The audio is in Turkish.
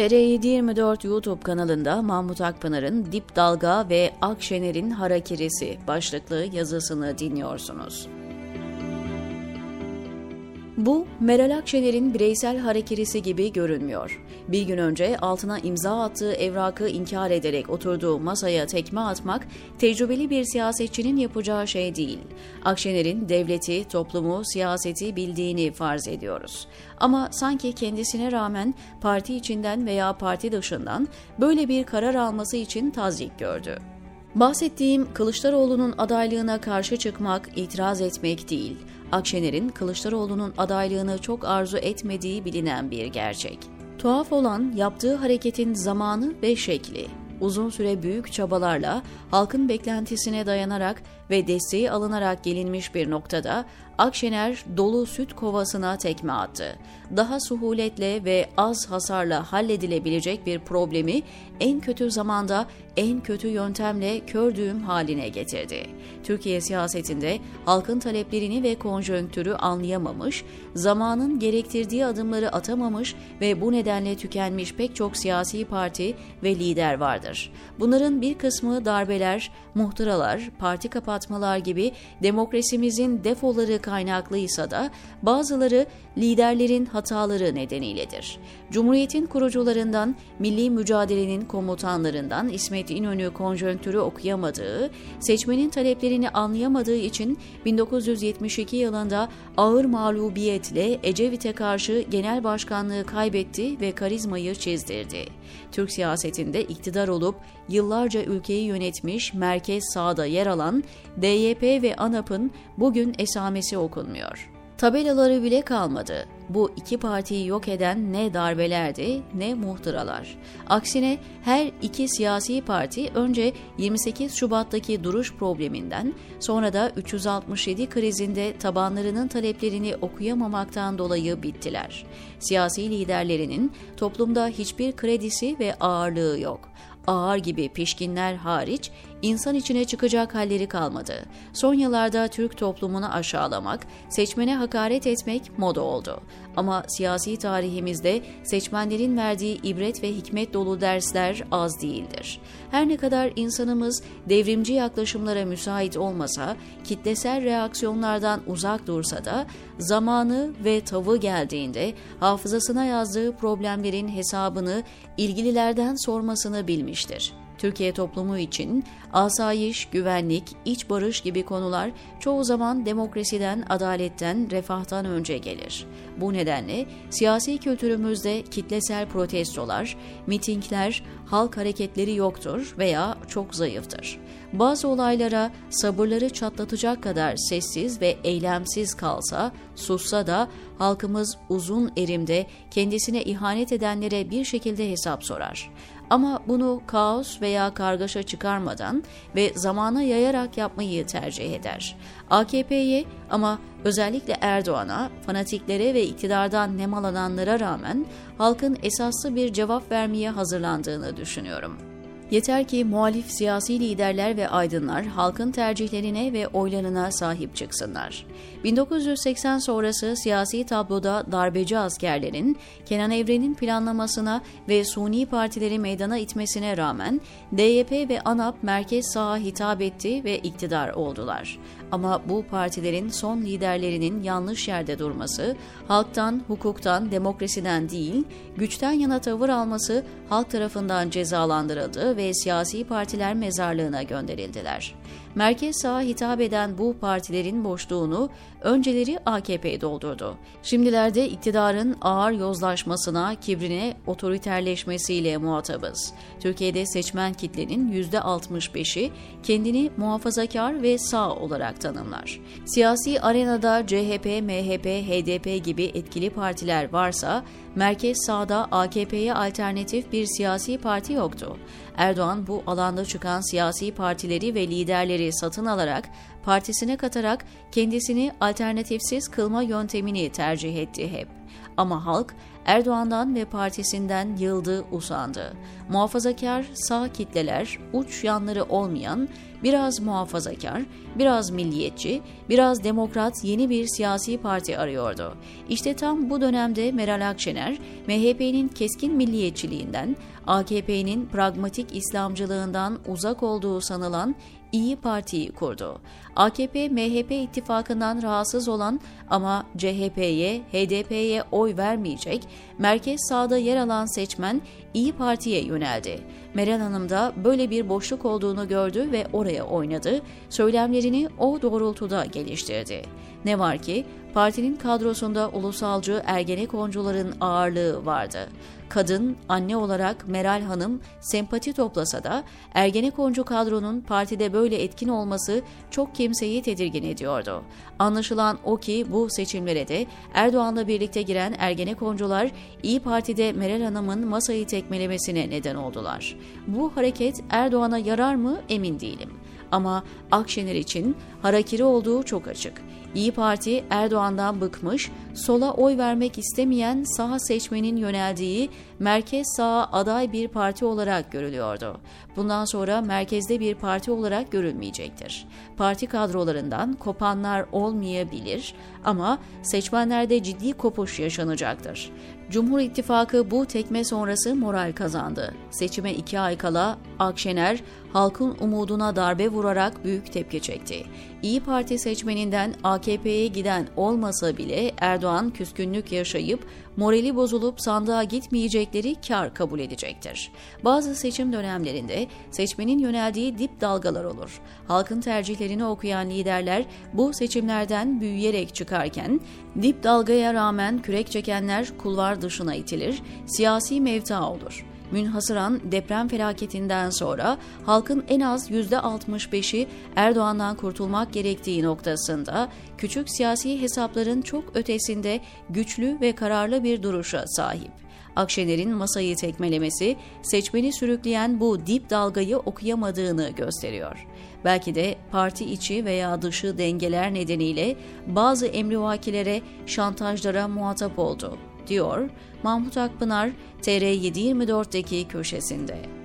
TR724 YouTube kanalında Mahmut Akpınar'ın Dip Dalga ve Akşener'in Harakirisi başlıklı yazısını dinliyorsunuz. Bu, Meral Akşener'in bireysel harekirisi gibi görünmüyor. Bir gün önce altına imza attığı evrakı inkar ederek oturduğu masaya tekme atmak, tecrübeli bir siyasetçinin yapacağı şey değil. Akşener'in devleti, toplumu, siyaseti bildiğini farz ediyoruz. Ama sanki kendisine rağmen parti içinden veya parti dışından böyle bir karar alması için tazyik gördü. Bahsettiğim Kılıçdaroğlu'nun adaylığına karşı çıkmak, itiraz etmek değil. Akşener'in Kılıçdaroğlu'nun adaylığını çok arzu etmediği bilinen bir gerçek. Tuhaf olan yaptığı hareketin zamanı ve şekli. Uzun süre büyük çabalarla halkın beklentisine dayanarak ve desteği alınarak gelinmiş bir noktada Akşener dolu süt kovasına tekme attı. Daha suhuletle ve az hasarla halledilebilecek bir problemi en kötü zamanda en kötü yöntemle kördüğüm haline getirdi. Türkiye siyasetinde halkın taleplerini ve konjonktürü anlayamamış, zamanın gerektirdiği adımları atamamış ve bu nedenle tükenmiş pek çok siyasi parti ve lider vardır. Bunların bir kısmı darbeler, muhtıralar, parti kapatmalar gibi demokrasimizin defoları kaynaklıysa da bazıları liderlerin hataları nedeniyledir. Cumhuriyetin kurucularından, milli mücadelenin komutanlarından İsmet İnönü konjonktürü okuyamadığı, seçmenin taleplerini anlayamadığı için 1972 yılında ağır mağlubiyetle Ecevit'e karşı genel başkanlığı kaybetti ve karizmayı çizdirdi. Türk siyasetinde iktidar olup yıllarca ülkeyi yönetmiş merkez sağda yer alan DYP ve ANAP'ın bugün esamesi okunmuyor. Tabelaları bile kalmadı. Bu iki partiyi yok eden ne darbelerdi ne muhtıralar. Aksine her iki siyasi parti önce 28 Şubat'taki duruş probleminden sonra da 367 krizinde tabanlarının taleplerini okuyamamaktan dolayı bittiler. Siyasi liderlerinin toplumda hiçbir kredisi ve ağırlığı yok ağır gibi pişkinler hariç insan içine çıkacak halleri kalmadı. Son yıllarda Türk toplumunu aşağılamak, seçmene hakaret etmek moda oldu. Ama siyasi tarihimizde seçmenlerin verdiği ibret ve hikmet dolu dersler az değildir. Her ne kadar insanımız devrimci yaklaşımlara müsait olmasa, kitlesel reaksiyonlardan uzak dursa da zamanı ve tavı geldiğinde hafızasına yazdığı problemlerin hesabını ilgililerden sormasını bilmiştir. Türkiye toplumu için asayiş, güvenlik, iç barış gibi konular çoğu zaman demokrasiden, adaletten, refahtan önce gelir. Bu nedenle siyasi kültürümüzde kitlesel protestolar, mitingler, halk hareketleri yoktur veya çok zayıftır. Bazı olaylara sabırları çatlatacak kadar sessiz ve eylemsiz kalsa, sussa da halkımız uzun erimde kendisine ihanet edenlere bir şekilde hesap sorar. Ama bunu kaos veya kargaşa çıkarmadan ve zamana yayarak yapmayı tercih eder. AKP'ye ama özellikle Erdoğan'a, fanatiklere ve iktidardan nemalananlara rağmen halkın esaslı bir cevap vermeye hazırlandığını düşünüyorum. Yeter ki muhalif siyasi liderler ve aydınlar halkın tercihlerine ve oylarına sahip çıksınlar. 1980 sonrası siyasi tabloda darbeci askerlerin Kenan Evren'in planlamasına ve suni partileri meydana itmesine rağmen DYP ve ANAP merkez sağa hitap etti ve iktidar oldular. Ama bu partilerin son liderlerinin yanlış yerde durması, halktan, hukuktan, demokrasiden değil, güçten yana tavır alması halk tarafından cezalandırıldı ve siyasi partiler mezarlığına gönderildiler. Merkez sağa hitap eden bu partilerin boşluğunu önceleri AKP doldurdu. Şimdilerde iktidarın ağır yozlaşmasına, kibrine, otoriterleşmesiyle muhatabız. Türkiye'de seçmen kitlenin %65'i kendini muhafazakar ve sağ olarak tanımlar. Siyasi arenada CHP, MHP, HDP gibi etkili partiler varsa merkez sağda AKP'ye alternatif bir siyasi parti yoktu. Erdoğan bu alanda çıkan siyasi partileri ve liderleri satın alarak partisine katarak kendisini alternatifsiz kılma yöntemini tercih etti hep. Ama halk Erdoğan'dan ve partisinden yıldı, usandı. Muhafazakar sağ kitleler, uç yanları olmayan, biraz muhafazakar, biraz milliyetçi, biraz demokrat yeni bir siyasi parti arıyordu. İşte tam bu dönemde Meral Akşener, MHP'nin keskin milliyetçiliğinden, AKP'nin pragmatik İslamcılığından uzak olduğu sanılan İyi Parti'yi kurdu. AKP-MHP ittifakından rahatsız olan ama CHP'ye, HDP'ye oy vermeyecek, merkez sağda yer alan seçmen İyi Parti'ye yöneldi. Meral Hanım da böyle bir boşluk olduğunu gördü ve oraya oynadı, söylemlerini o doğrultuda geliştirdi. Ne var ki partinin kadrosunda ulusalcı Ergenekoncuların ağırlığı vardı. Kadın, anne olarak Meral Hanım sempati toplasa da Ergenekoncu kadronun partide böyle etkin olması çok kimseyi tedirgin ediyordu. Anlaşılan o ki bu seçimlere de Erdoğan'la birlikte giren Ergenekoncular İyi Parti'de Meral Hanım'ın masayı tekmelemesine neden oldular. Bu hareket Erdoğan'a yarar mı emin değilim. Ama Akşener için harakiri olduğu çok açık. İyi Parti Erdoğan'dan bıkmış, sola oy vermek istemeyen sağ seçmenin yöneldiği merkez sağ aday bir parti olarak görülüyordu. Bundan sonra merkezde bir parti olarak görülmeyecektir. Parti kadrolarından kopanlar olmayabilir ama seçmenlerde ciddi kopuş yaşanacaktır. Cumhur İttifakı bu tekme sonrası moral kazandı. Seçime iki ay kala Akşener halkın umuduna darbe vurarak büyük tepki çekti. İyi Parti seçmeninden AKP'ye giden olmasa bile Erdoğan küskünlük yaşayıp morali bozulup sandığa gitmeyecekleri kar kabul edecektir. Bazı seçim dönemlerinde seçmenin yöneldiği dip dalgalar olur. Halkın tercihlerini okuyan liderler bu seçimlerden büyüyerek çıkarken dip dalgaya rağmen kürek çekenler kulvar dışına itilir, siyasi mevta olur münhasıran deprem felaketinden sonra halkın en az %65'i Erdoğan'dan kurtulmak gerektiği noktasında küçük siyasi hesapların çok ötesinde güçlü ve kararlı bir duruşa sahip. Akşener'in masayı tekmelemesi seçmeni sürükleyen bu dip dalgayı okuyamadığını gösteriyor. Belki de parti içi veya dışı dengeler nedeniyle bazı emrivakilere, şantajlara muhatap oldu diyor Mahmut Akpınar TR724'deki köşesinde.